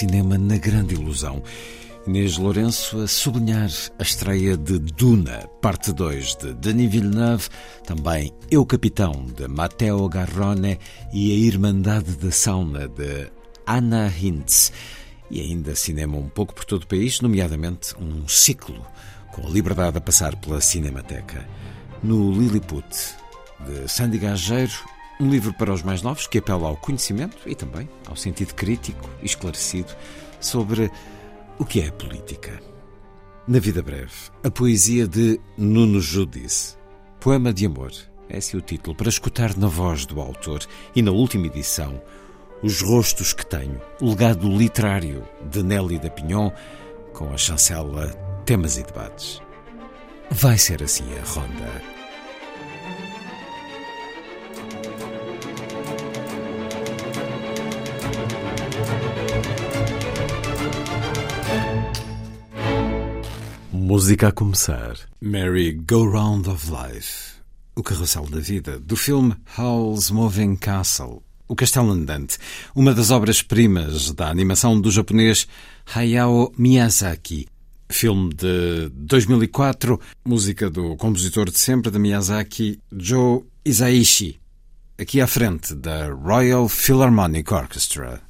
Cinema na grande ilusão. Inês Lourenço a sublinhar a estreia de Duna, parte 2 de Denis Villeneuve, também Eu Capitão de Matteo Garrone e A Irmandade da Sauna de Anna Hintz. E ainda cinema um pouco por todo o país, nomeadamente um ciclo com a liberdade a passar pela Cinemateca. No Lilliput, de Sandy Gageiro, um livro para os mais novos que apela ao conhecimento e também ao sentido crítico e esclarecido sobre o que é a política. Na vida breve, a poesia de Nuno Judice. Poema de amor. Esse é o título, para escutar na voz do autor e na última edição, Os Rostos que Tenho, o legado literário de Nelly da Pinhon, com a chancela Temas e Debates. Vai ser assim a ronda. Música a começar. Mary Go Round of Life. O carrossel da vida, do filme Howl's Moving Castle. O Castelo Andante, uma das obras-primas da animação do japonês Hayao Miyazaki. Filme de 2004, música do compositor de sempre de Miyazaki, Joe Isaishi. Aqui à frente da Royal Philharmonic Orchestra.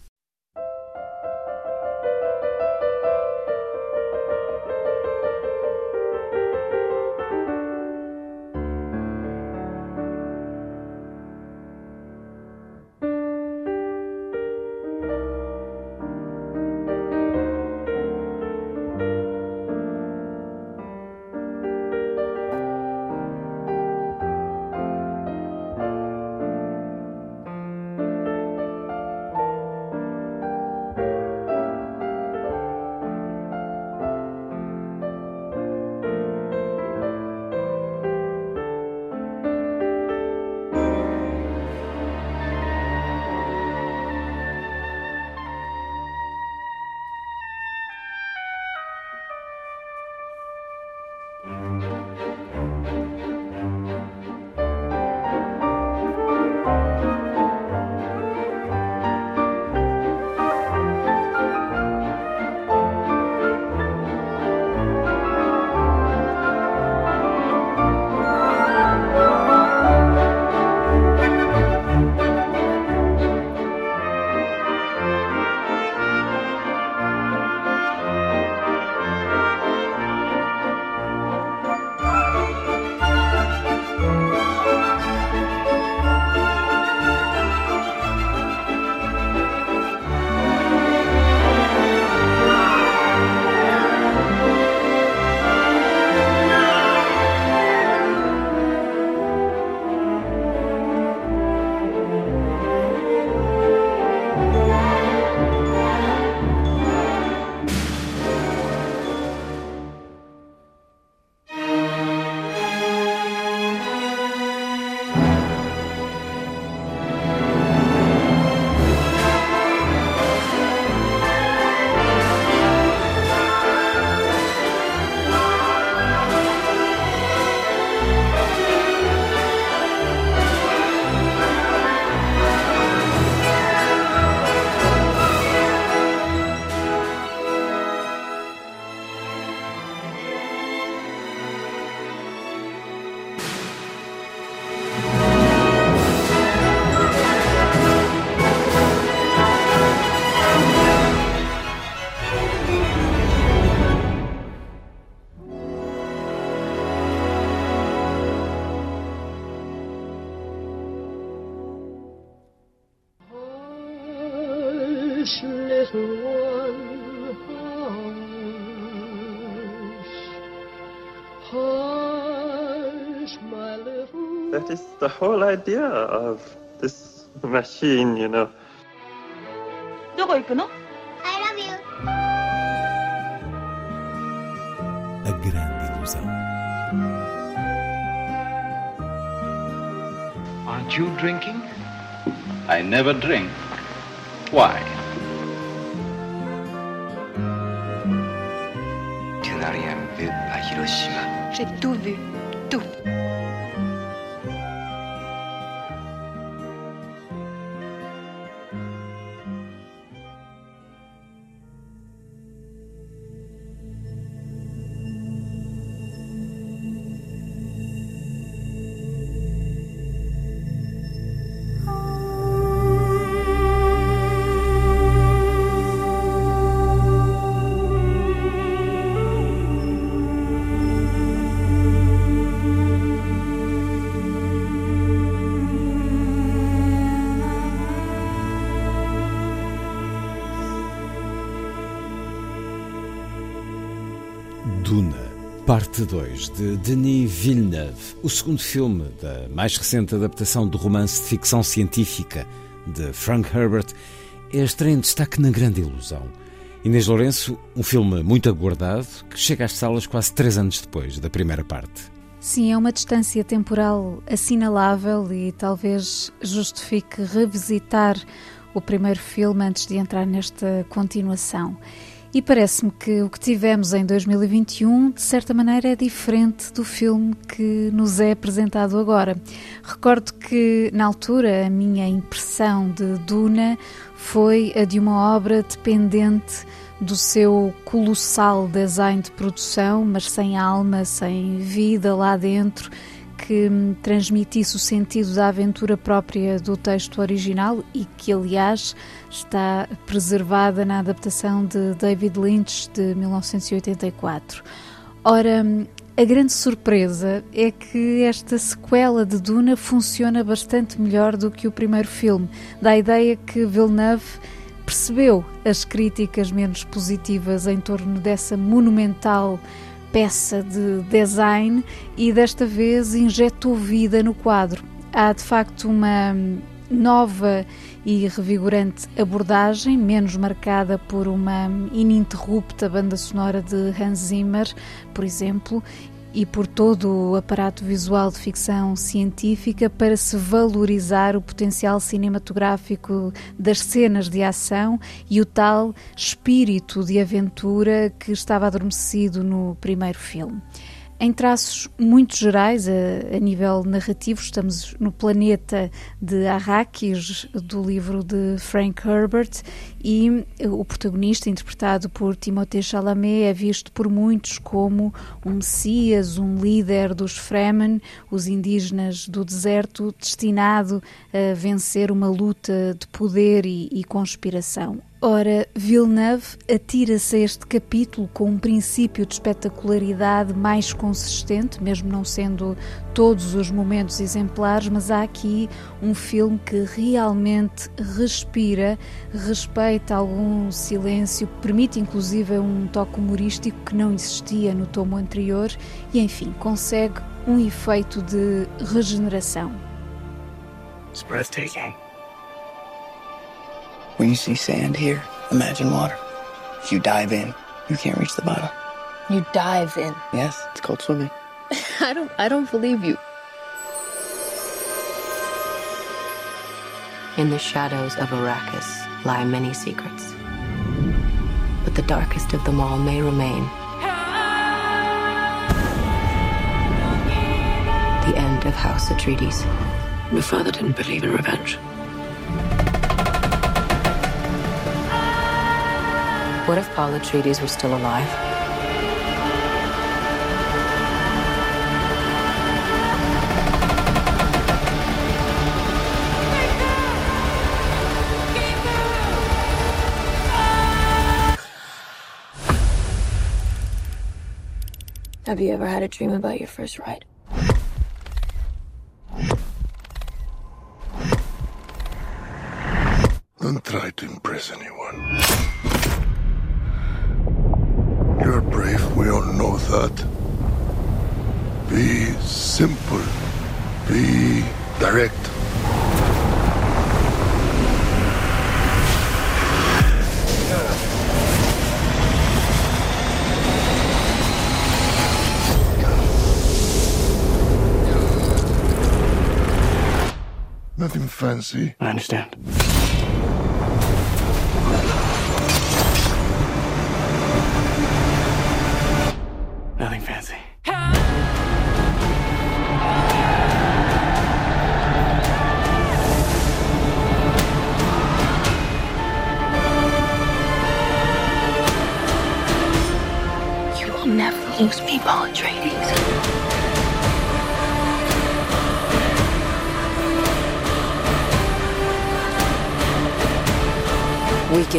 the whole idea of this machine, you know. こ行くの I love you. A grande ilusão. Aren't you drinking? I never drink. Why? Tu n'as rien vu à Hiroshima. J'ai tout vu. Tout. Parte 2, de Denis Villeneuve, o segundo filme da mais recente adaptação do romance de ficção científica de Frank Herbert, é estreia em destaque na Grande Ilusão. Inês Lourenço, um filme muito aguardado, que chega às salas quase três anos depois da primeira parte. Sim, é uma distância temporal assinalável e talvez justifique revisitar o primeiro filme antes de entrar nesta continuação. E parece-me que o que tivemos em 2021, de certa maneira, é diferente do filme que nos é apresentado agora. Recordo que, na altura, a minha impressão de Duna foi a de uma obra dependente do seu colossal design de produção, mas sem alma, sem vida lá dentro, que transmitisse o sentido da aventura própria do texto original e que, aliás, está preservada na adaptação de David Lynch de 1984. Ora, a grande surpresa é que esta sequela de Duna funciona bastante melhor do que o primeiro filme. Dá a ideia que Villeneuve percebeu as críticas menos positivas em torno dessa monumental peça de design e desta vez injetou vida no quadro. Há de facto uma nova e revigorante abordagem, menos marcada por uma ininterrupta banda sonora de Hans Zimmer, por exemplo, e por todo o aparato visual de ficção científica para se valorizar o potencial cinematográfico das cenas de ação e o tal espírito de aventura que estava adormecido no primeiro filme. Em traços muito gerais, a, a, nível narrativo, estamos no planeta de Arrakis, do livro de Frank Herbert, e o protagonista, interpretado por Timothée Chalamet, é visto por muitos como um messias, um líder dos Fremen, os indígenas do deserto, destinado a vencer uma luta de poder e, e conspiração. Ora, Villeneuve atira-se a este capítulo com um princípio de espetacularidade mais consistente, mesmo não sendo todos os momentos exemplares, mas há aqui um filme que realmente respira, respeita algum silêncio, permite inclusive um toque humorístico que não existia no tomo anterior e, enfim, consegue um efeito de regeneração. It's breathtaking. When you see sand here, imagine water. If you dive in, you can't reach the bottom. You dive in. Yes, it's called swimming. I don't I don't believe you. In the shadows of Arrakis lie many secrets. But the darkest of them all may remain. The end of House Atreides. Your father didn't believe in revenge. What if Paul Atreides were still alive? Have you ever had a dream about your first ride? Fancy. I understand.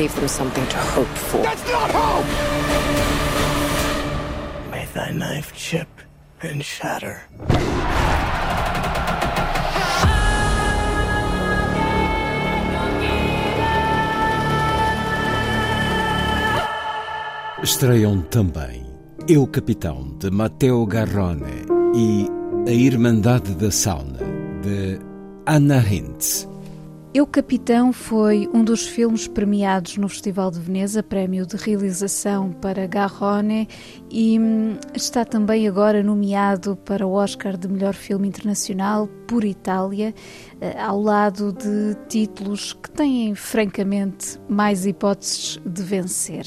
Gave them something to hope for. That's not hope! May thy knife chip and shatter. Estreiam também Eu Capitão, de Matteo Garrone e A Irmandade da Sauna, de Anna Hintz. Eu Capitão foi um dos filmes premiados no Festival de Veneza, prémio de realização para Garrone, e hum, está também agora nomeado para o Oscar de melhor filme internacional por Itália, eh, ao lado de títulos que têm francamente mais hipóteses de vencer.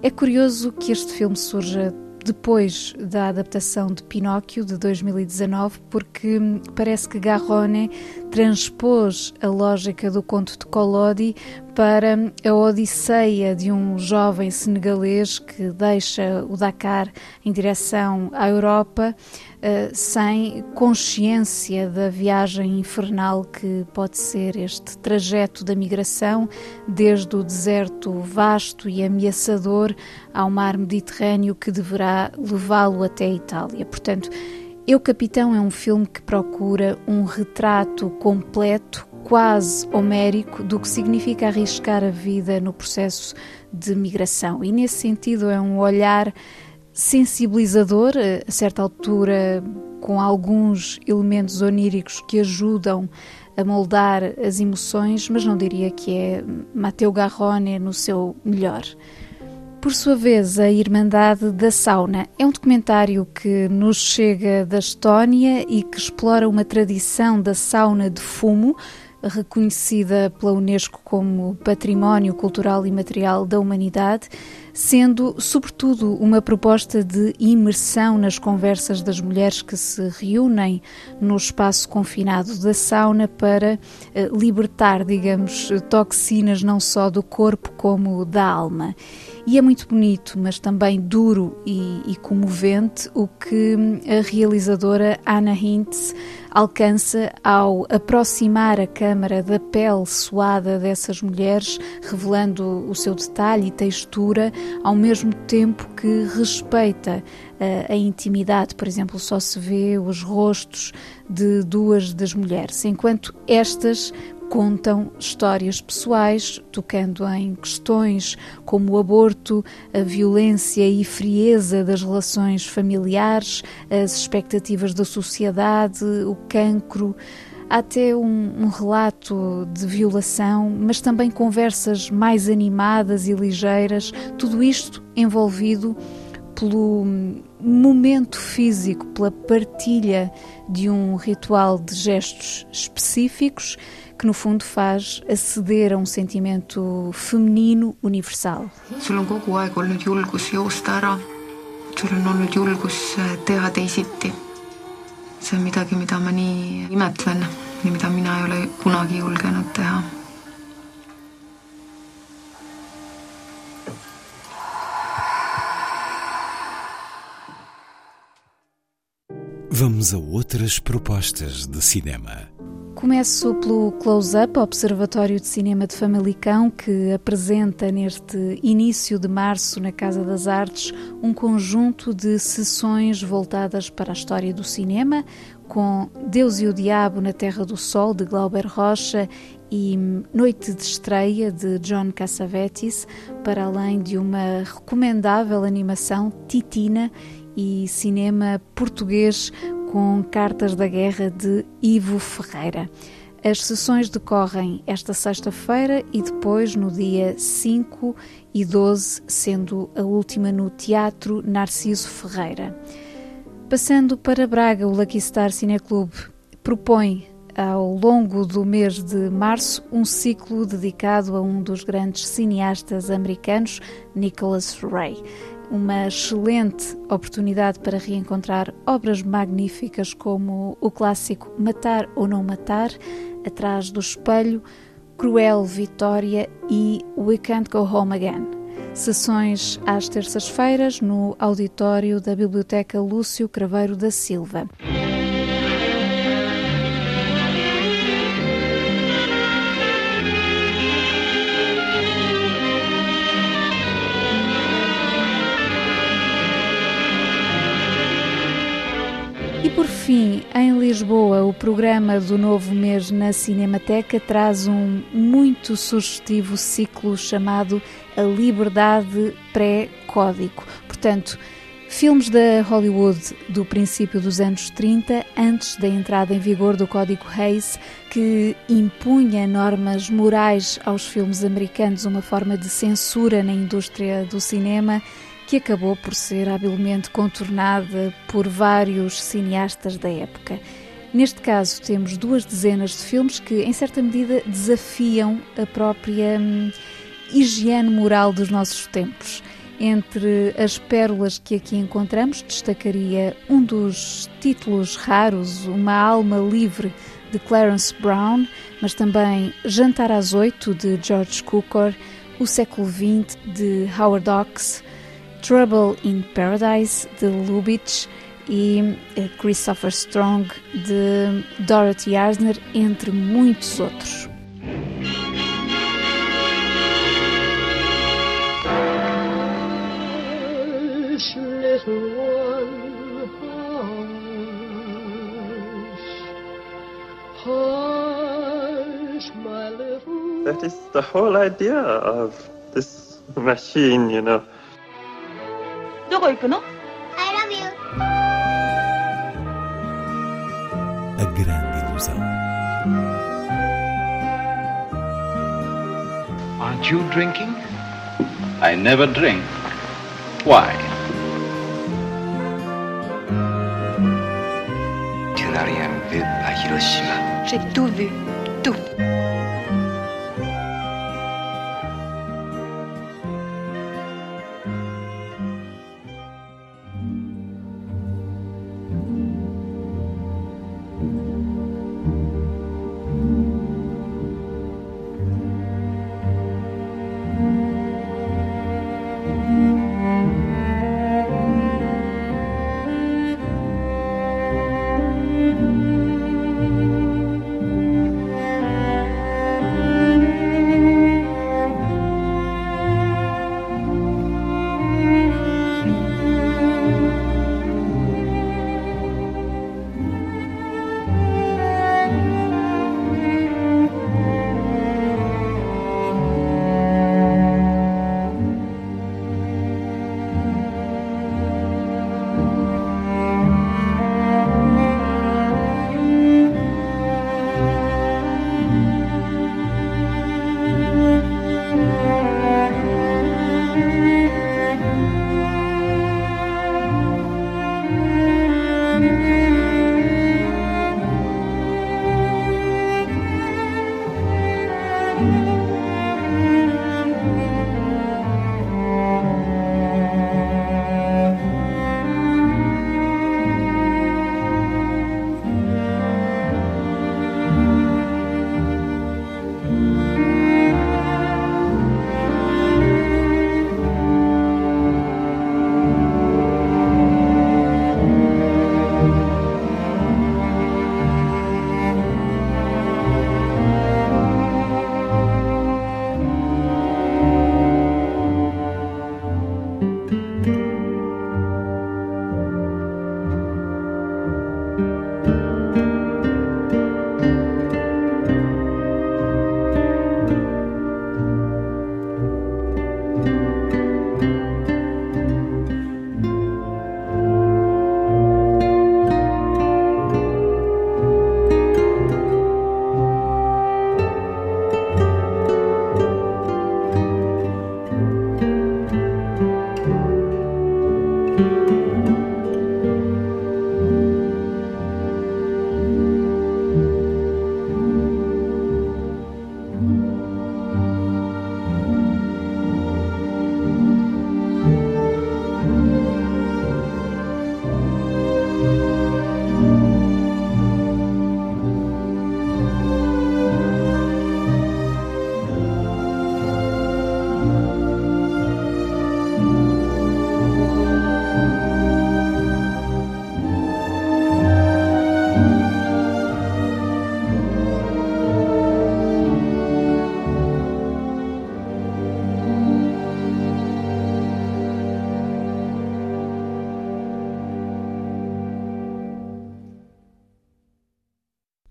É curioso que este filme surja depois da adaptação de Pinóquio de 2019, porque parece que Garrone transpôs a lógica do conto de Collodi para a odisseia de um jovem senegalês que deixa o Dakar em direção à Europa uh, sem consciência da viagem infernal que pode ser este trajeto da migração desde o deserto vasto e ameaçador ao mar Mediterrâneo que deverá levá-lo até a Itália. Portanto, Eu Capitão é um filme que procura um retrato completo, quase homérico, do que significa arriscar a vida no processo de migração. E nesse sentido é um olhar sensibilizador, a certa altura com alguns elementos oníricos que ajudam a moldar as emoções, mas não diria que é Matteo Garrone no seu melhor. Por sua vez, A Irmandade da Sauna é um documentário que nos chega da Estónia e que explora uma tradição da sauna de fumo, reconhecida pela Unesco como Património Cultural e Material da Humanidade, sendo, sobretudo, uma proposta de imersão nas conversas das mulheres que se reúnem no espaço confinado da sauna para eh, libertar, digamos, toxinas não só do corpo como da alma. E é muito bonito, mas também duro e, e comovente o que a realizadora Anna Hintz alcança ao aproximar a câmara da pele suada dessas mulheres, revelando o seu detalhe e textura, ao mesmo tempo que respeita a, a intimidade. Por exemplo, só se vê os rostos de duas das mulheres, enquanto estas contam histórias pessoais, tocando em questões como o aborto, a violência e frieza das relações familiares, as expectativas da sociedade, o cancro. Há até um, um, relato de violação, mas também conversas mais animadas e ligeiras, tudo isto envolvido pelo momento físico, pela partilha de um ritual de gestos específicos que no fundo faz aceder a um sentimento feminino universal. sul on kogu aeg olnud julgus joosta ära. sul on olnud julgus teha teisiti. see on midagi, mida ma nii imetlen ja mida mina ei ole kunagi julgenud teha Vamos a outras propostas de cinema. Começo pelo Close-Up, Observatório de Cinema de Famalicão, que apresenta neste início de março na Casa das Artes um conjunto de sessões voltadas para a história do cinema, com Deus e o Diabo na Terra do Sol, de Glauber Rocha, e Noite de Estreia, de John Cassavetes, para além de uma recomendável animação Titina e cinema português com Cartas da Guerra de Ivo Ferreira. As sessões decorrem esta sexta-feira e depois no dia 5 e 12, sendo a última no Teatro Narciso Ferreira. Passando para Braga, o Lucky Star Cineclube propõe ao longo do mês de março um ciclo dedicado a um dos grandes cineastas americanos, Nicholas Ray. Uma excelente oportunidade para reencontrar obras magníficas como o clássico Matar ou Não Matar, Atrás do Espelho, Cruel Vitória e We Can't Go Home Again. Sessões às terças-feiras no auditório da Biblioteca Lúcio Craveiro da Silva. Fim, em Lisboa, o programa do novo mês na Cinemateca traz um muito sugestivo ciclo chamado A Liberdade Pré-Código. Portanto, filmes da Hollywood do princípio dos anos 30, antes da entrada em vigor do Código Hayes, que impunha normas morais aos filmes americanos, uma forma de censura na indústria do cinema que acabou por ser habilmente contornada por vários cineastas da época. Neste caso, temos duas dezenas de filmes que, em certa medida, desafiam a própria hum, higiene moral dos nossos tempos. Entre as pérolas que aqui encontramos, destacaria um dos títulos raros, Uma Alma Livre, de Clarence Brown, mas também Jantar às Oito, de George Cukor, O Século XX, de Howard Hawks, Trouble in Paradise, de Lubitsch, e eh, Christopher Strong, de Dorothy Arzner, entre muitos outros. Hush, little one, hush. Hush, my little That is the whole idea of this machine, you know. どこ行くの I love you. A grande ilusão. Aren't you drinking? I never drink. Why? Tu n'as rien vu à Hiroshima. J'ai tout vu, tout.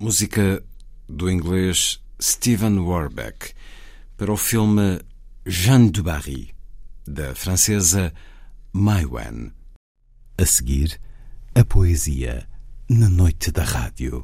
Música do inglês Stephen Warbeck para o filme Jeanne du Barry, da francesa Mai Wen. A seguir, a poesia na noite da rádio.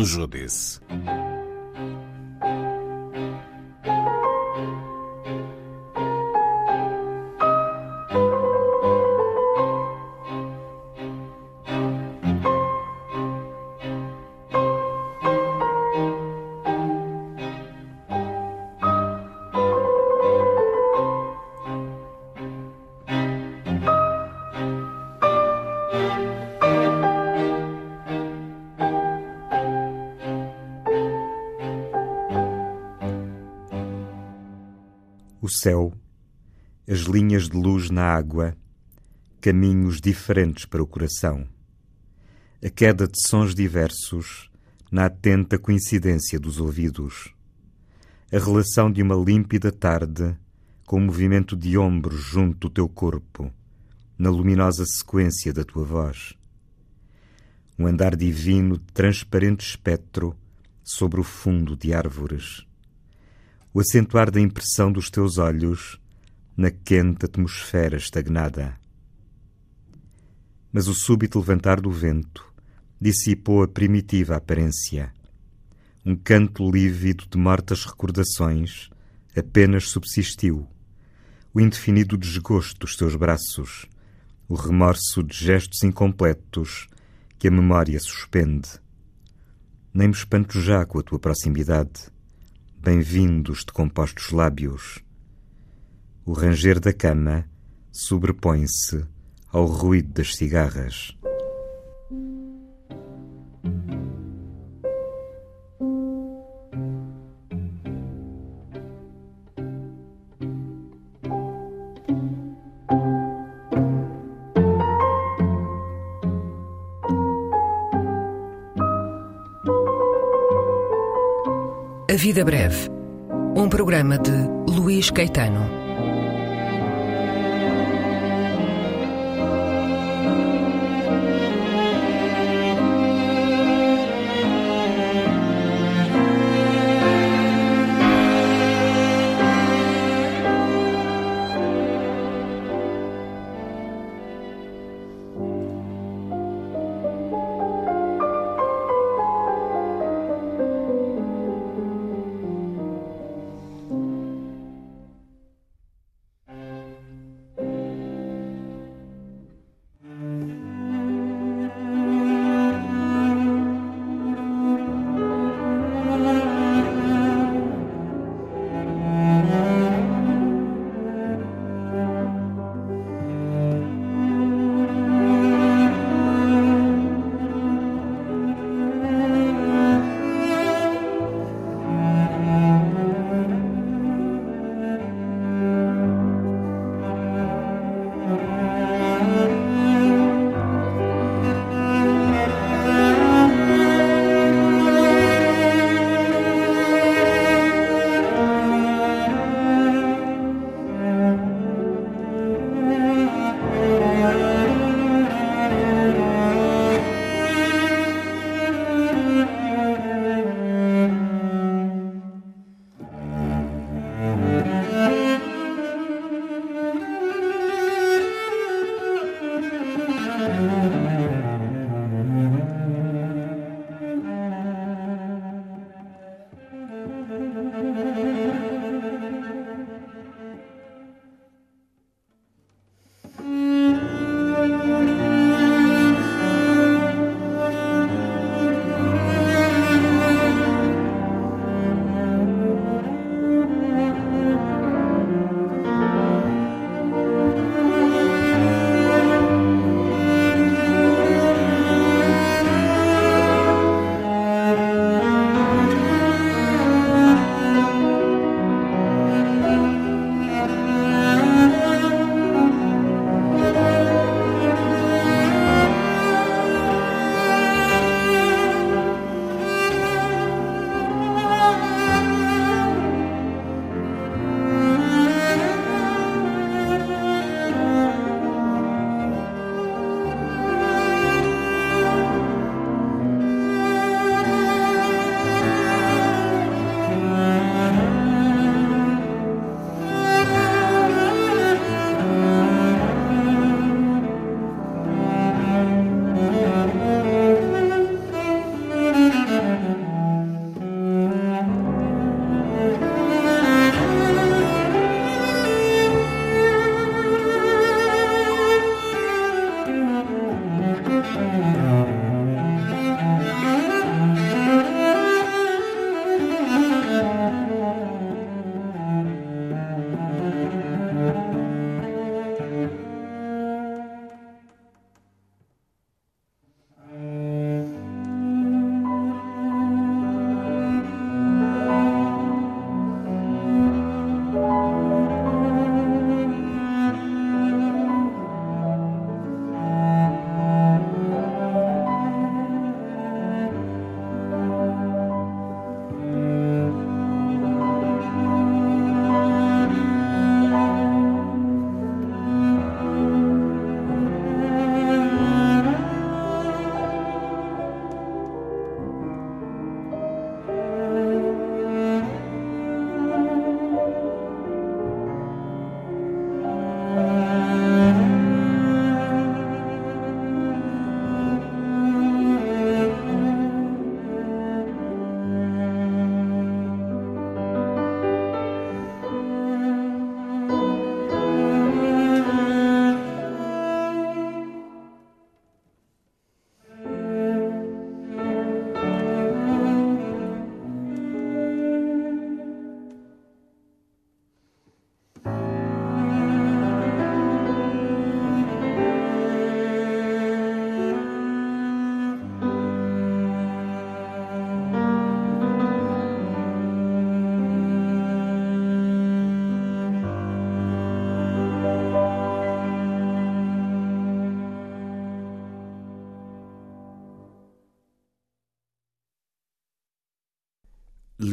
Nuno Judice. O céu, as linhas de luz na água, caminhos diferentes para o coração, a queda de sons diversos na atenta coincidência dos ouvidos, a relação de uma límpida tarde com o movimento de ombros junto do teu corpo, na luminosa sequência da tua voz. Um andar divino de transparente espectro sobre o fundo de árvores o acentuar da impressão dos teus olhos na quente atmosfera estagnada. Mas o súbito levantar do vento dissipou a primitiva aparência. Um canto lívido de mortas recordações apenas subsistiu. O indefinido desgosto dos teus braços, o remorso de gestos incompletos que a memória suspende. Nem me espanto já com a tua proximidade bem-vindos de compostos lábios. O ranger da cama sobrepõe-se ao ruído das cigarras. Vida Breve, um programa de Luís Caetano.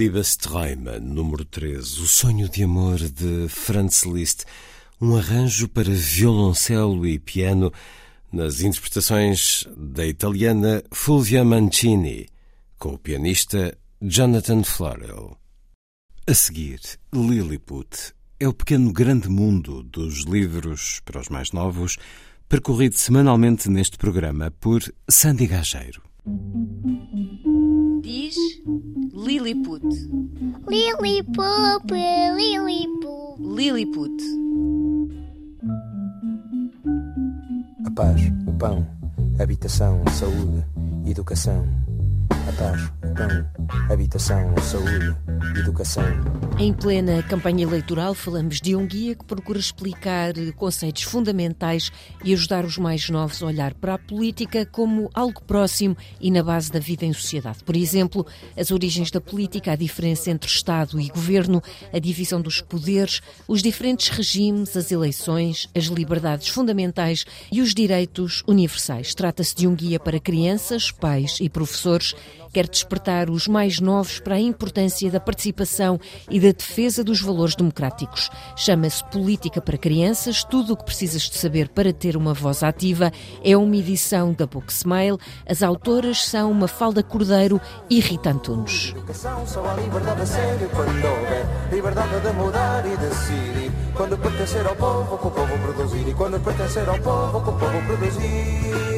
Liebesträume, número 13, O Sonho de Amor de Franz Liszt, um arranjo para violoncelo e piano nas interpretações da italiana Fulvia Mancini, com o pianista Jonathan Florel. A seguir, Lilliput é o pequeno grande mundo dos livros para os mais novos, percorrido semanalmente neste programa por Sandy Gageiro. Diz Lilliput. Lilliput, Lilliput. Lilliput. A paz, o pão, habitação, saúde, educação. A paz, o pão, habitação, saúde, educação. Em plena campanha eleitoral, falamos de um guia que procura explicar conceitos fundamentais e ajudar os mais novos a olhar para a política como algo próximo e na base da vida em sociedade. Por exemplo, as origens da política, a diferença entre Estado e governo, a divisão dos poderes, os diferentes regimes, as eleições, as liberdades fundamentais e os direitos universais. Trata-se de um guia para crianças, pais e professores quer despertar os mais novos para a importância da participação e da defesa dos valores democráticos. Chama-se Política para Crianças, tudo o que precisas de saber para ter uma voz ativa. É uma edição da Book Smile. As autoras são Mafalda Cordeiro e Rita Antunes. Quando pertencer ao povo, o povo produzir. E quando pertencer ao povo, o povo produzir.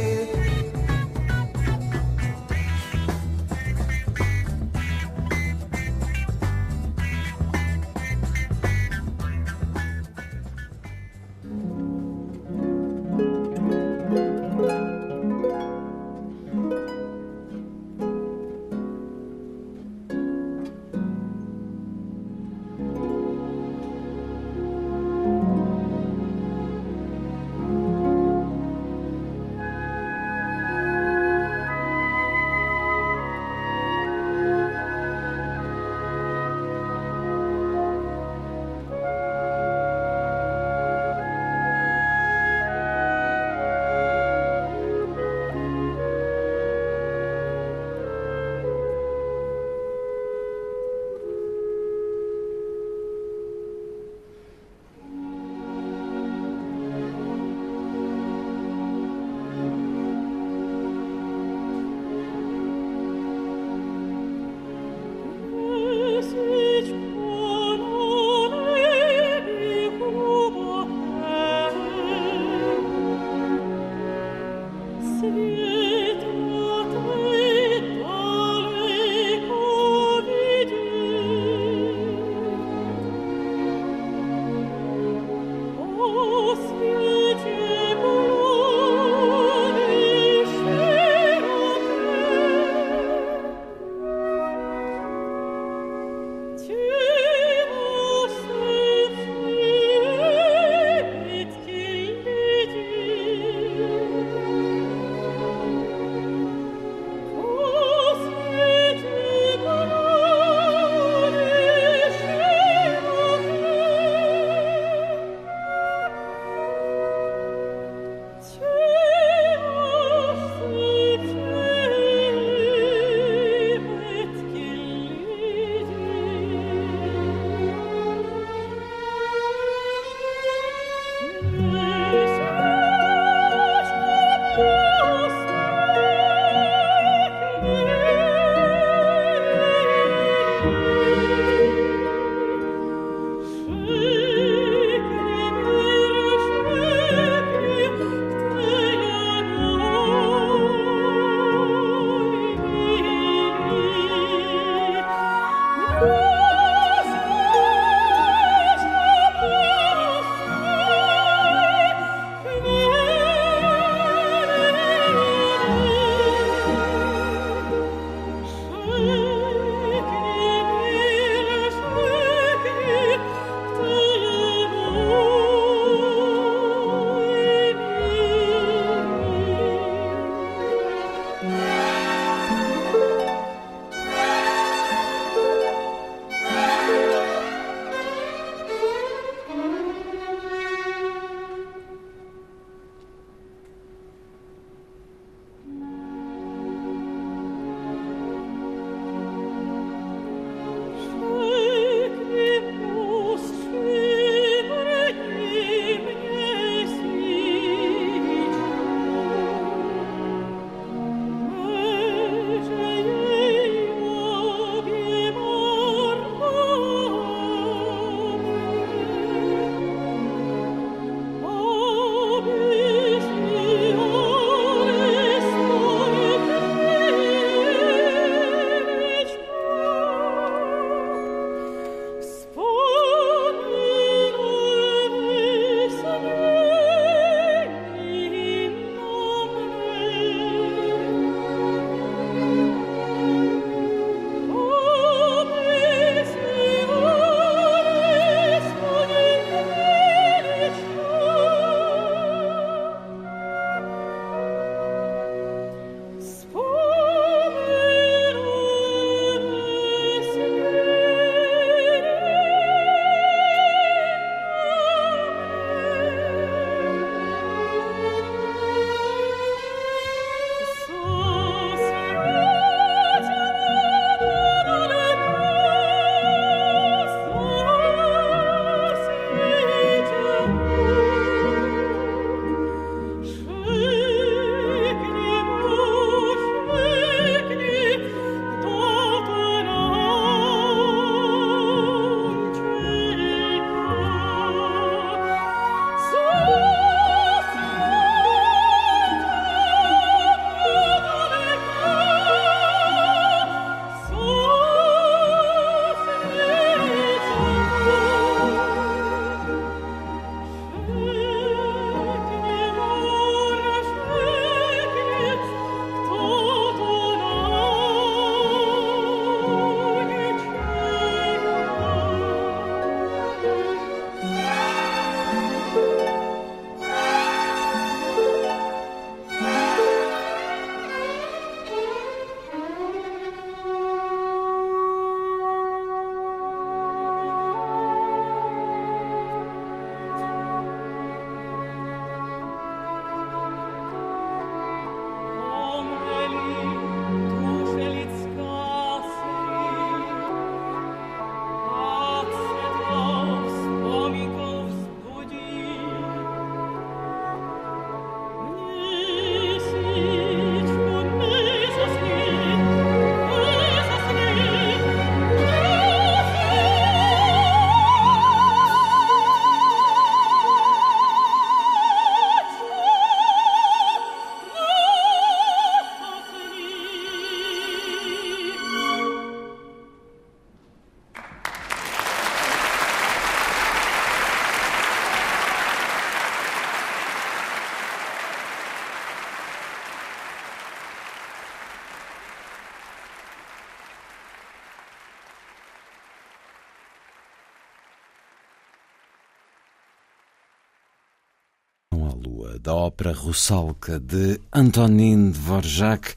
Lua, da ópera Russalka de Antonin Dvorak,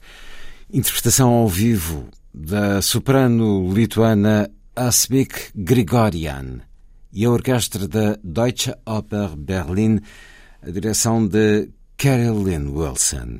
interpretação ao vivo da soprano lituana Asmik Grigorian e a orquestra da Deutsche Oper Berlin, a direção de Carolyn Wilson.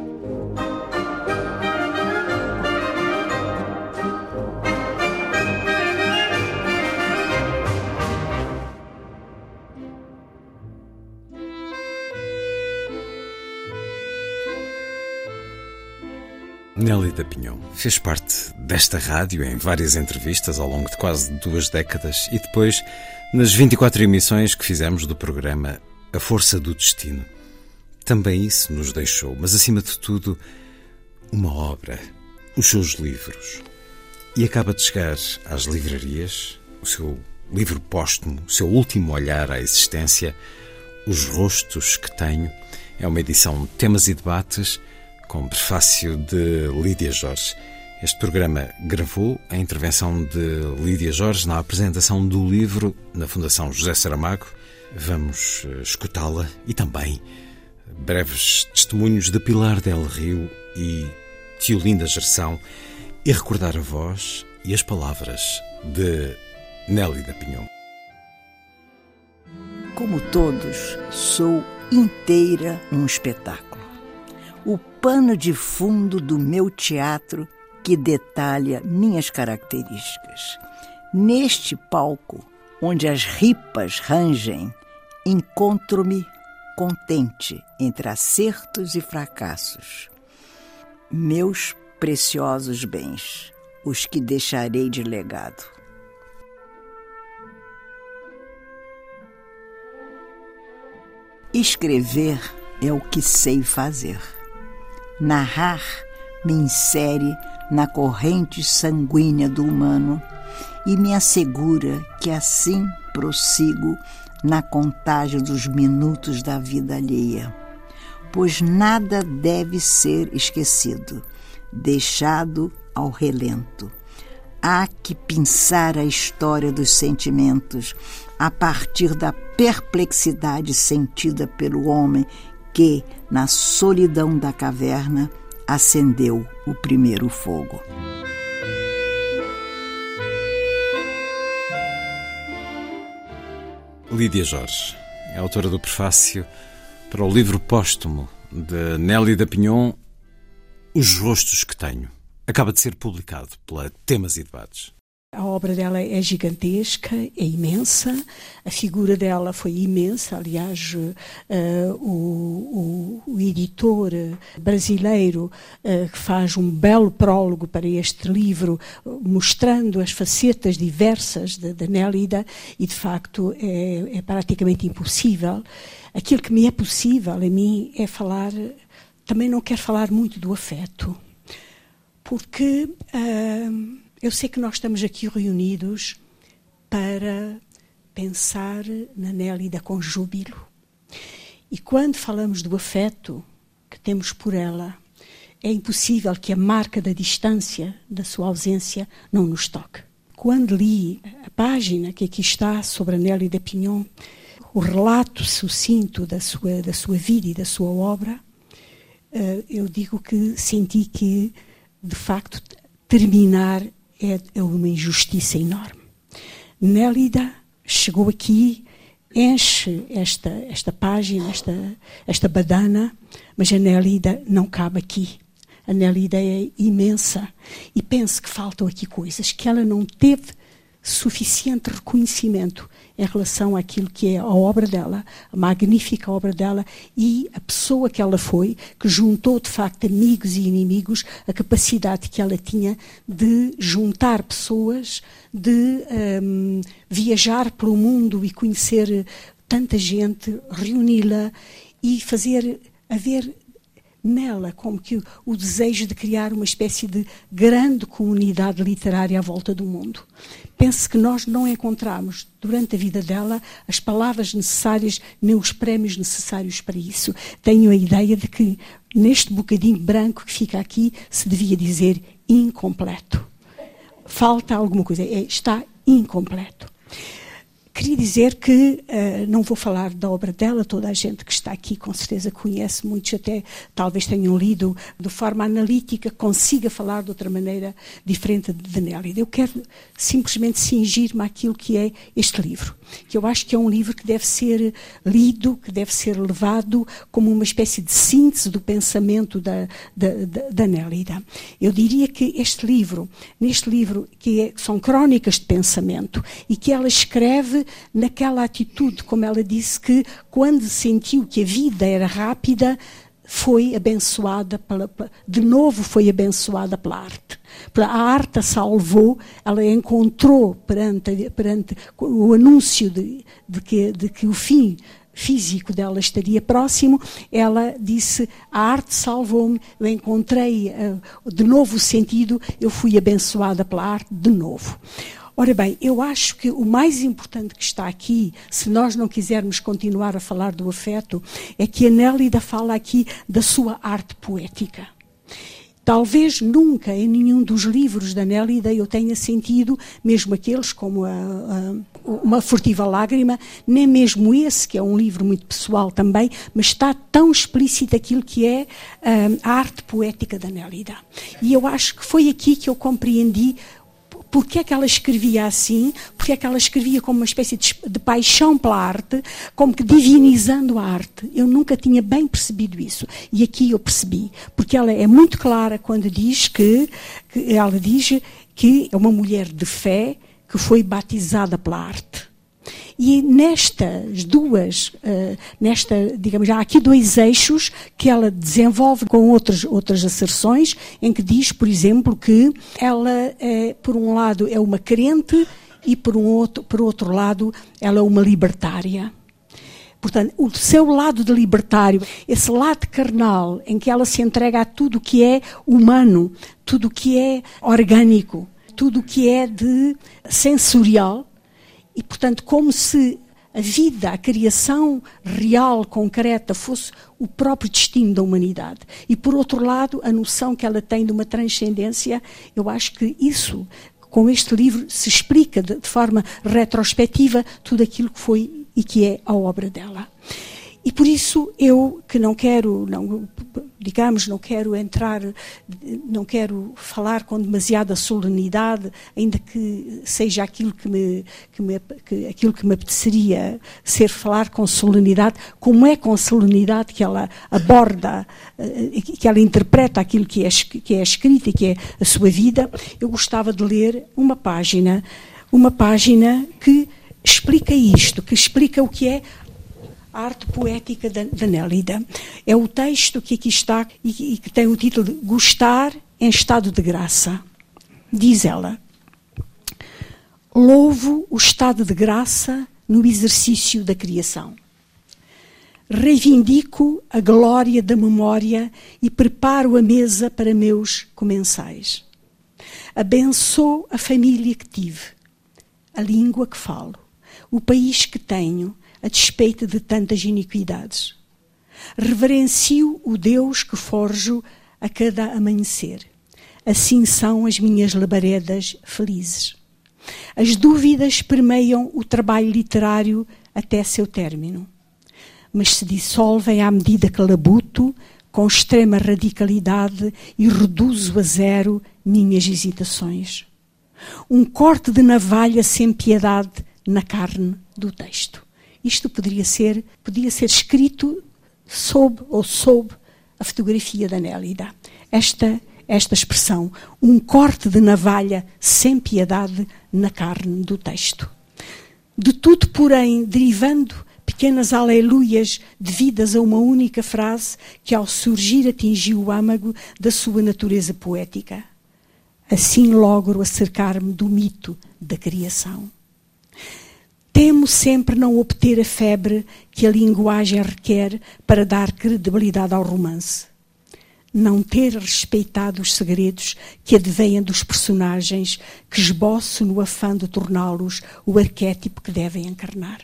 Nélida Pinhon fez parte desta rádio em várias entrevistas ao longo de quase duas décadas e depois nas 24 emissões que fizemos do programa A Força do Destino. Também isso nos deixou, mas acima de tudo, uma obra, os seus livros. E acaba de chegar às livrarias o seu livro póstumo, o seu último olhar à existência, Os Rostos que Tenho. É uma edição de temas e debates com prefácio de Lídia Jorge. Este programa gravou a intervenção de Lídia Jorge na apresentação do livro na Fundação José Saramago. Vamos eh, escutá-la e também breves testemunhos de Pilar del Rio e Tiolinda Gerção e recordar a voz e as palavras de Nelly da Pinhon. Como todos, sou inteira um espetáculo o pano de fundo do meu teatro que detalha minhas características. Neste palco, onde as ripas rangem, encontro-me contente entre acertos e fracassos. Meus preciosos bens, os que deixarei de legado. Escrever é o que sei fazer. Narrar me insere na corrente sanguínea do humano e me assegura que assim prossigo na contagem dos minutos da vida alheia. Pois nada deve ser esquecido, deixado ao relento. Há que pensar a história dos sentimentos a partir da perplexidade sentida pelo homem que, na solidão da caverna, acendeu o primeiro fogo. Lídia Jorge é autora do prefácio para o livro póstumo de Nelly da Pinhon, Os Rostos que Tenho. Acaba de ser publicado pela Temas e Debates. A obra dela é gigantesca, é imensa, a figura dela foi imensa. Aliás, uh, o, o, o, editor brasileiro uh, faz um belo prólogo para este livro, mostrando as facetas diversas da Nélida, e de facto é, é, praticamente impossível. Aquilo que me é possível a mim é falar, também não quero falar muito do afeto, porque. Uh, eu sei que nós estamos aqui reunidos para pensar na Nélida com júbilo. E quando falamos do afeto que temos por ela, é impossível que a marca da distância, da sua ausência, não nos toque. Quando li a página que aqui está sobre a Nélida Pinhon, o relato sucinto da sua, da sua vida e da sua obra, eh, eu digo que senti que, de facto, terminar é, é uma injustiça enorme. Nélida chegou aqui, enche esta, esta página, esta, esta badana, mas a Nélida não cabe aqui. A Nélida é imensa e penso que faltam aqui coisas que ela não teve suficiente reconhecimento em relação àquilo que é a obra dela, a magnífica obra dela e a pessoa que ela foi, que juntou de facto amigos e inimigos, a capacidade que ela tinha de juntar pessoas, de um, viajar pelo mundo e conhecer tanta gente, reuni-la e fazer haver nela como que o desejo de criar uma espécie de grande comunidade literária à volta do mundo. Penso que nós não encontramos, durante a vida dela, as palavras necessárias, nem os prémios necessários para isso. Tenho a ideia de que, neste bocadinho branco que fica aqui, se devia dizer incompleto. Falta alguma coisa, é, está incompleto. Queria dizer que uh, não vou falar da obra dela, toda a gente que está aqui com certeza conhece, muitos até talvez tenham lido de forma analítica, consiga falar de outra maneira diferente de Nélida. Eu quero simplesmente cingir-me àquilo que é este livro, que eu acho que é um livro que deve ser lido, que deve ser levado como uma espécie de síntese do pensamento da, da, da, da Nélida. Eu diria que este livro, neste livro, que é, são crónicas de pensamento e que ela escreve naquela atitude, como ela disse, que quando sentiu que a vida era rápida, foi abençoada pela, de novo foi abençoada pela arte. A arte a salvou, ela encontrou perante, perante o anúncio de, de, que, de que o fim físico dela estaria próximo, ela disse: A arte salvou-me, eu encontrei uh, de novo o sentido, eu fui abençoada pela arte de novo. Ora bem, eu acho que o mais importante que está aqui, se nós não quisermos continuar a falar do afeto, é que a Nélida fala aqui da sua arte poética. Talvez nunca em nenhum dos livros da Nélida eu tenha sentido, mesmo aqueles como a, a, Uma Furtiva Lágrima, nem mesmo esse, que é um livro muito pessoal também, mas está tão explícito aquilo que é a, a arte poética da Nélida. E eu acho que foi aqui que eu compreendi porque é que ela escrevia assim, porque é que ela escrevia como uma espécie de, de, paixão pela arte, como que divinizando a arte. Eu nunca tinha bem percebido isso. E aqui eu percebi, porque ela é muito clara quando diz que, que ela diz que é uma mulher de fé que foi batizada pela arte. E nestas duas, uh, nesta, digamos, há aqui dois eixos que ela desenvolve com outras, outras asserções, em que diz, por exemplo, que ela, é, por um lado, é uma crente e, por, um outro, por outro lado, ela é uma libertária. Portanto, o seu lado de libertário, esse lado carnal, em que ela se entrega a tudo que é humano, tudo que é orgânico, tudo que é de sensorial, e, portanto, como se a vida, a criação real, concreta, fosse o próprio destino da humanidade. E, por outro lado, a noção que ela tem de uma transcendência, eu acho que isso, com este livro, se explica de, de forma retrospectiva tudo aquilo que foi e que é a obra dela. E por isso eu que não quero, não, digamos, não quero entrar, não quero falar com demasiada solenidade, ainda que seja aquilo que me, que me, que, aquilo que me apeteceria ser falar com solenidade, como é com solenidade que ela aborda, eh, que ela interpreta aquilo que é, que é escrito e que é a sua vida, eu gostava de ler uma página, uma página que explica isto, que explica o que é a arte poética da, da Nélida. É o texto que aqui está e, e que tem o título de Gostar em estado de graça. Diz ela: Louvo o estado de graça no exercício da criação. Reivindico a glória da memória e preparo a mesa para meus comensais. Abençoo a família que tive, a língua que falo, o país que tenho, a despeito de tantas iniquidades. Reverencio o Deus que forjo a cada amanhecer. Assim são as minhas labaredas felizes. As dúvidas permeiam o trabalho literário até seu término, mas se dissolvem à medida que labuto com extrema radicalidade e reduzo a zero minhas hesitações. Um corte de navalha sem piedade na carne do texto. Isto poderia ser, podia ser escrito sob ou sob a fotografia da Nélida. Esta, esta expressão, um corte de navalha sem piedade na carne do texto. De tudo, porém, derivando pequenas aleluias devidas a uma única frase que, ao surgir, atingiu o âmago da sua natureza poética. Assim logro acercar-me do mito da criação. Temo sempre não obter a febre que a linguagem requer para dar credibilidade ao romance. não ter respeitado os segredos que advêm dos personagens que esboço no afã de torná-los o arquétipo que devem encarnar.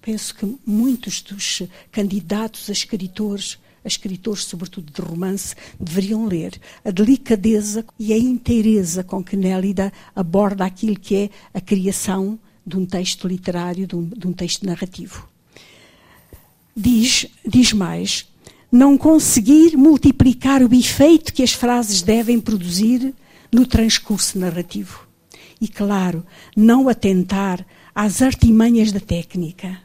Penso que muitos dos candidatos a escritores, a escritores sobretudo de romance, deveriam ler a delicadeza e a inteireza com que Nélida aborda aquilo que é a criação de um texto literário, de um, de um texto narrativo. Diz, diz mais, não conseguir multiplicar o efeito que as frases devem produzir no transcurso narrativo. E, claro, não atentar às artimanhas da técnica.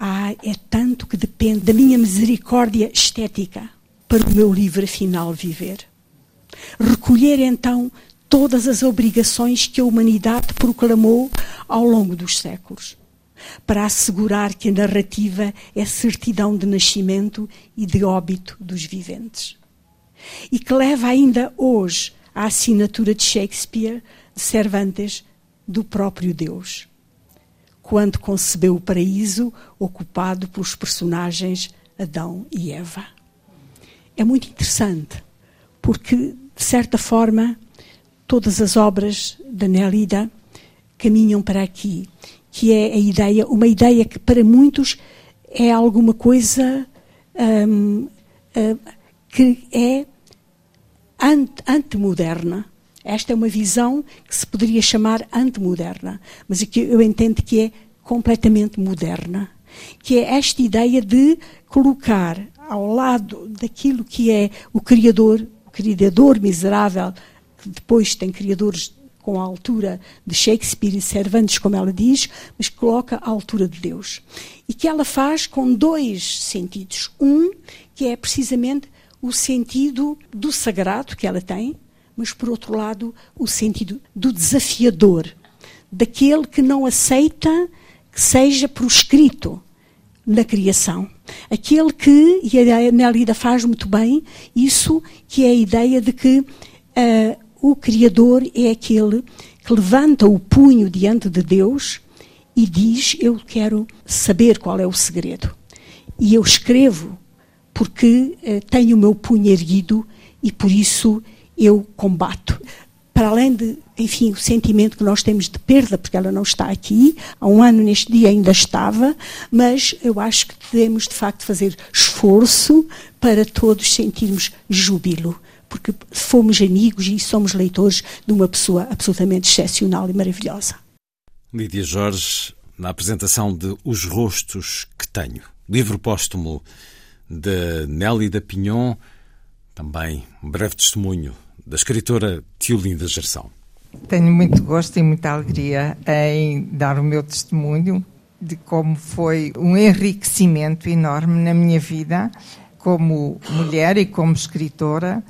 Ah, é tanto que depende da minha misericórdia estética para o meu livro afinal viver. Recolher então todas as obrigações que a humanidade proclamou ao longo dos séculos para assegurar que a narrativa é certidão de nascimento e de óbito dos viventes. E que leva ainda hoje à assinatura de Shakespeare, de Cervantes, do próprio Deus, quando concebeu o paraíso ocupado pelos personagens Adão e Eva. É muito interessante, porque, de certa forma, todas as obras da Nélida caminham para aqui que é a ideia, uma ideia que para muitos é alguma coisa um, uh, que é ant, antimoderna. Esta é uma visão que se poderia chamar antimoderna, mas que eu entendo que é completamente moderna. Que é esta ideia de colocar ao lado daquilo que é o Criador, o Criador miserável, depois tem criadores com a altura de Shakespeare e Cervantes, como ela diz, mas coloca à altura de Deus. E que ela faz com dois sentidos. Um, que é precisamente o sentido do sagrado que ela tem, mas por outro lado, o sentido do desafiador, daquele que não aceita que seja proscrito na criação. Aquele que, e a Nélida faz muito bem, isso que é a ideia de que uh, o Criador é aquele que levanta o punho diante de Deus e diz: Eu quero saber qual é o segredo. E eu escrevo porque eh, tenho o meu punho erguido e por isso eu combato. Para além de, enfim, o sentimento que nós temos de perda, porque ela não está aqui, há um ano neste dia ainda estava, mas eu acho que devemos de facto fazer esforço para todos sentirmos júbilo porque fomos amigos e somos leitores de uma pessoa absolutamente excepcional e maravilhosa. Lídia Jorge, na apresentação de Os Rostos que Tenho, livro póstumo de Nélida Pinhon, também um breve testemunho da escritora Tiolinda Gerson. Tenho muito gosto e muita alegria em dar o meu testemunho de como foi um enriquecimento enorme na minha vida como mulher e como escritora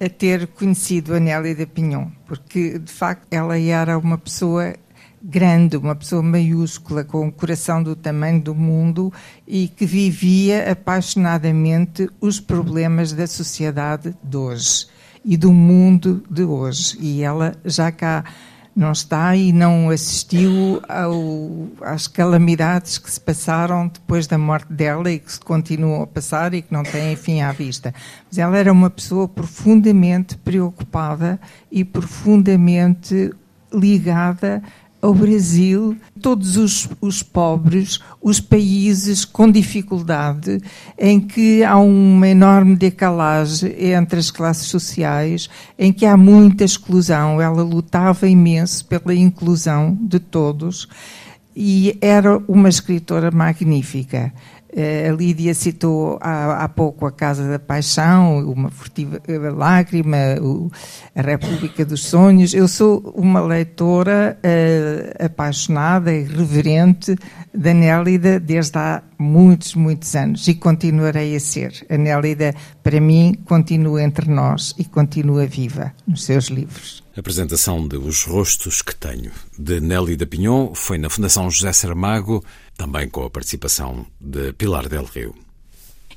a ter conhecido a Nélida Pinhon, porque de facto ela era uma pessoa grande, uma pessoa maiúscula, com o coração do tamanho do mundo e que vivia apaixonadamente os problemas da sociedade de hoje e do mundo de hoje. E ela já cá não está e não assistiu ao, às calamidades que se passaram depois da morte dela e que se continuam a passar e que não têm fim à vista. Mas ela era uma pessoa profundamente preocupada e profundamente ligada ao Brasil, todos os, os, pobres, os países com dificuldade, em que há uma enorme decalagem entre as classes sociais, em que há muita exclusão. Ela lutava imenso pela inclusão de todos e era uma escritora magnífica. Eh, a Lídia citou há, há, pouco a Casa da Paixão, uma furtiva eh, lágrima, a República dos Sonhos. Eu sou uma leitora uh, apaixonada e reverente da Nélida desde há muitos, muitos anos e continuarei a ser. A Nélida, para mim, continua entre nós e continua viva nos seus livros. A apresentação de Os Rostos que Tenho, de Nélida Pinhon, foi na Fundação José Saramago también con la participación de Pilar del Río.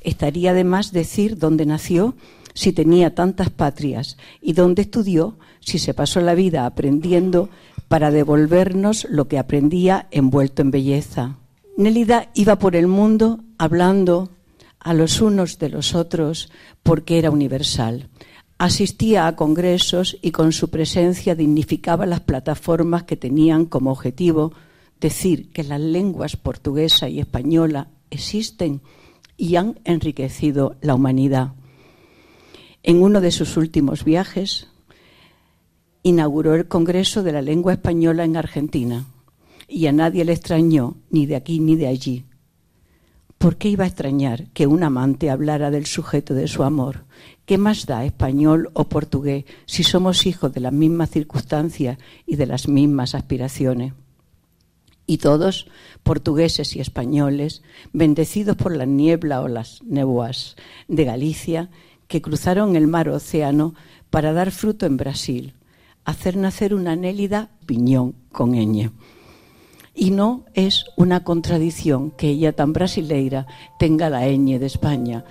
Estaría de más decir dónde nació, si tenía tantas patrias, y dónde estudió, si se pasó la vida aprendiendo para devolvernos lo que aprendía envuelto en belleza. Nélida iba por el mundo hablando, a los unos de los otros porque era universal. Asistía a congresos y con su presencia dignificaba las plataformas que tenían como objetivo decir que las lenguas portuguesa y española existen y han enriquecido la humanidad. En uno de sus últimos viajes, inauguró el Congreso de la Lengua Española en Argentina y a nadie le extrañó, ni de aquí ni de allí. ¿Por qué iba a extrañar que un amante hablara del sujeto de su amor? ¿Qué más da español o portugués si somos hijos de las mismas circunstancias y de las mismas aspiraciones? Y todos, portugueses y españoles, bendecidos por la niebla o las nebuas de Galicia, que cruzaron el mar océano para dar fruto en Brasil, hacer nacer una anélida piñón con ñ. Y no es una contradicción que ella tan brasileira tenga la ñ de España.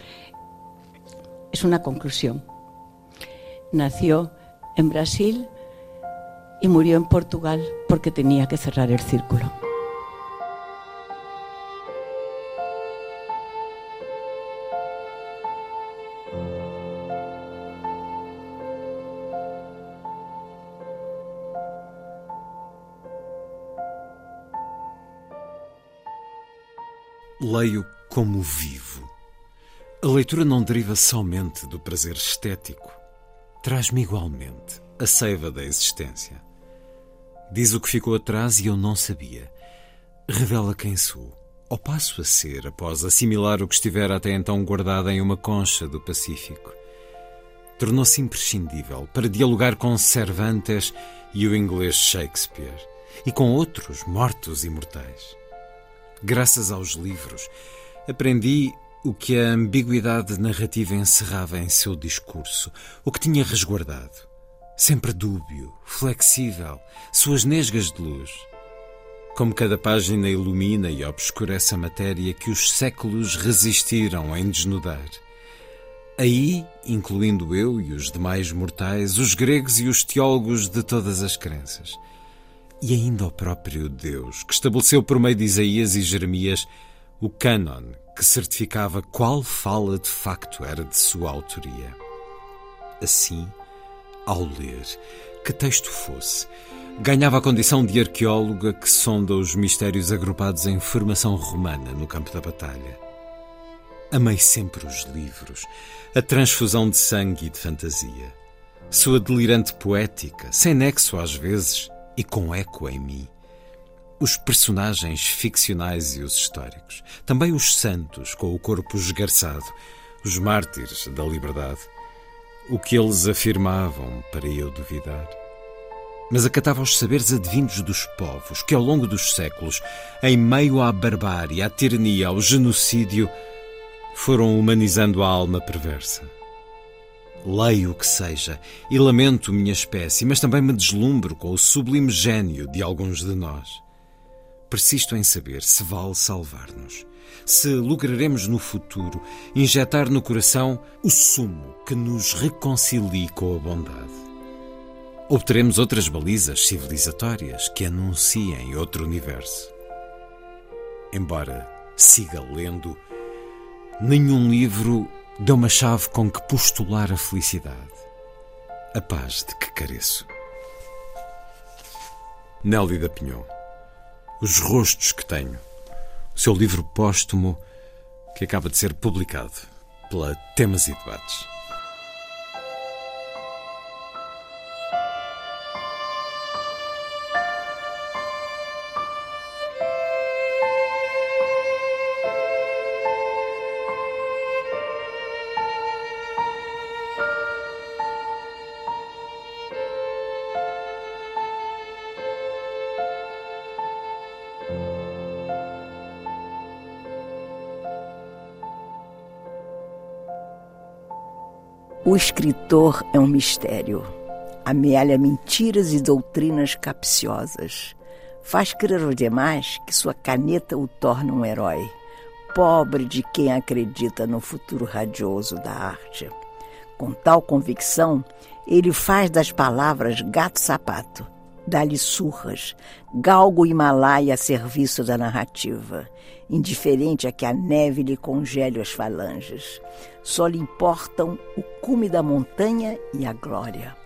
Es una conclusión. Nació en Brasil y murió en Portugal porque tenía que cerrar el círculo. Leio como vivo. A leitura não deriva somente do prazer estético. Traz-me igualmente a seiva da existência. Diz o que ficou atrás e eu não sabia. Revela quem sou, ou passo a ser após assimilar o que estivera até então guardado em uma concha do Pacífico. Tornou-se imprescindível para dialogar com Cervantes e o inglês Shakespeare, e com outros mortos imortais. Graças aos livros, aprendi o que a ambiguidade narrativa encerrava em seu discurso, o que tinha resguardado. Sempre dúbio, flexível, suas nesgas de luz. Como cada página ilumina e obscurece a matéria que os séculos resistiram em desnudar. Aí, incluindo eu e os demais mortais, os gregos e os teólogos de todas as crenças e ainda o próprio Deus, que estabeleceu por meio de Isaías e Jeremias o cânon que certificava qual fala de facto era de sua autoria. Assim, ao ler, que texto fosse, ganhava a condição de arqueóloga que sonda os mistérios agrupados em formação romana no campo da batalha. Amei sempre os livros, a transfusão de sangue e de fantasia. Sua delirante poética, sem nexo às vezes, e com eco em mim. Os personagens ficcionais e os históricos. Também os santos com o corpo esgarçado. Os mártires da liberdade. O que eles afirmavam para eu duvidar. Mas acatava os saberes advindos dos povos que, ao longo dos séculos, em meio à barbárie, à tirania, ao genocídio, foram humanizando a alma perversa. Leio o que seja e lamento minha espécie, mas também me deslumbro com o sublime gênio de alguns de nós. Persisto em saber se vale salvar-nos, se lograremos no futuro injetar no coração o sumo que nos reconcilie com a bondade. Obteremos outras balizas civilizatórias que anunciem outro universo. Embora siga lendo, nenhum livro deu uma chave com que postular a felicidade, a paz de que careço. Nélida Pinhon, Os Rostos que Tenho, o seu livro póstumo que acaba de ser publicado pela Temas e Debates. Escritor é um mistério. Amealha mentiras e doutrinas capciosas. Faz crer aos demais que sua caneta o torna um herói. Pobre de quem acredita no futuro radioso da arte. Com tal convicção, ele faz das palavras gato-sapato, dá-lhe surras, galgo o Himalaia a serviço da narrativa, indiferente a que a neve lhe congele as falanges. Só lhe importam o cume da montanha e a glória.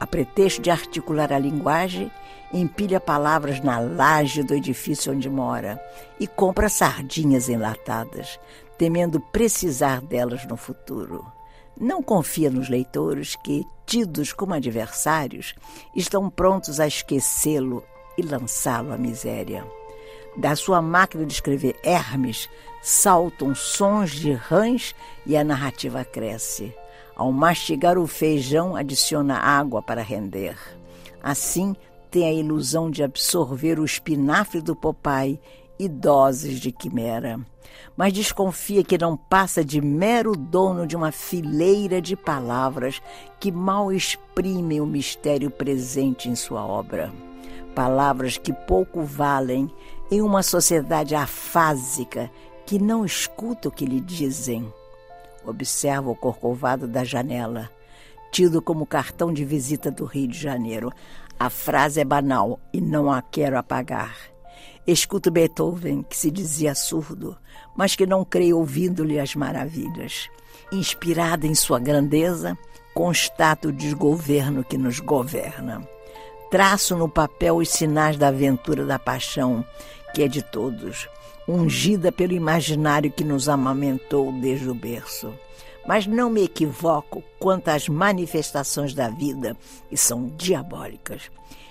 A pretexto de articular a linguagem, empilha palavras na laje do edifício onde mora e compra sardinhas enlatadas, temendo precisar delas no futuro. Não confia nos leitores que, tidos como adversários, estão prontos a esquecê-lo e lançá-lo à miséria. Da sua máquina de escrever Hermes saltam sons de rãs e a narrativa cresce. Ao mastigar o feijão, adiciona água para render. Assim, tem a ilusão de absorver o espinafre do Popeye e doses de quimera. Mas desconfia que não passa de mero dono de uma fileira de palavras que mal exprimem o mistério presente em sua obra. Palavras que pouco valem em uma sociedade afásica que não escuta o que lhe dizem. Observa o corcovado da janela, tido como cartão de visita do Rio de Janeiro. A frase é banal e não a quero apagar. Escuto Beethoven, que se dizia surdo, mas que não creio ouvindo-lhe as maravilhas. Inspirada em sua grandeza, constato o desgoverno que nos governa. Traço no papel os sinais da aventura da paixão, que é de todos, ungida pelo imaginário que nos amamentou desde o berço. Mas não me equivoco quanto às manifestações da vida, que são diabólicas.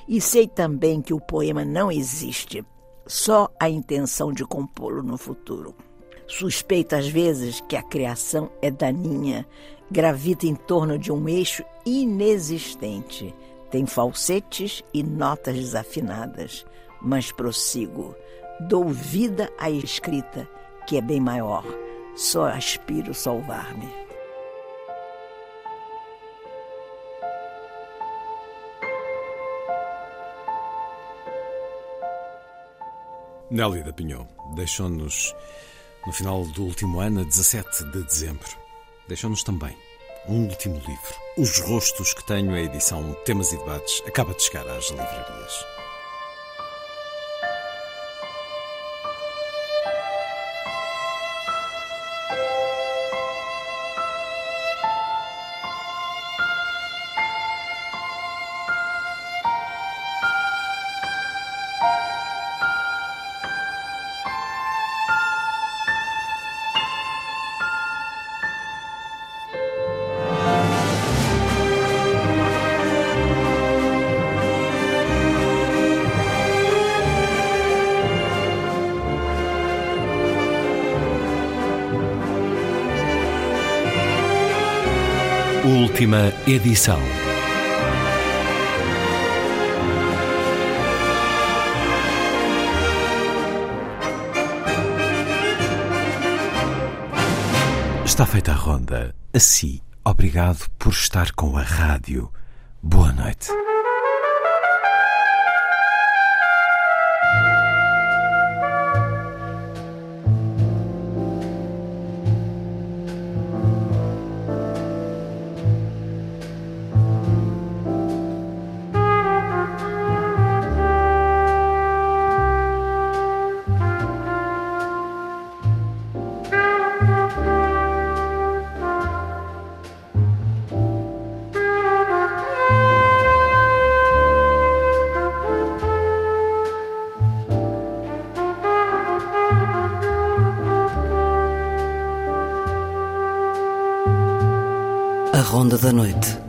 E sei também que o poema não existe, só a intenção de compô-lo no futuro. Suspeito às vezes que a criação é daninha, gravita em torno de um eixo inexistente, tem falsetes e notas desafinadas, mas prossigo. Dou vida à escrita, que é bem maior. Só aspiro salvar-me. Nélida Pinhon deixou-nos no final do último ano, a 17 de dezembro. Deixou-nos também um último livro. Os Rostos que tenho, a edição Temas e Debates, acaba de chegar às livrarias. Edição. Está feita a ronda. Assim, obrigado por estar com a rádio. Boa noite. Da Noite.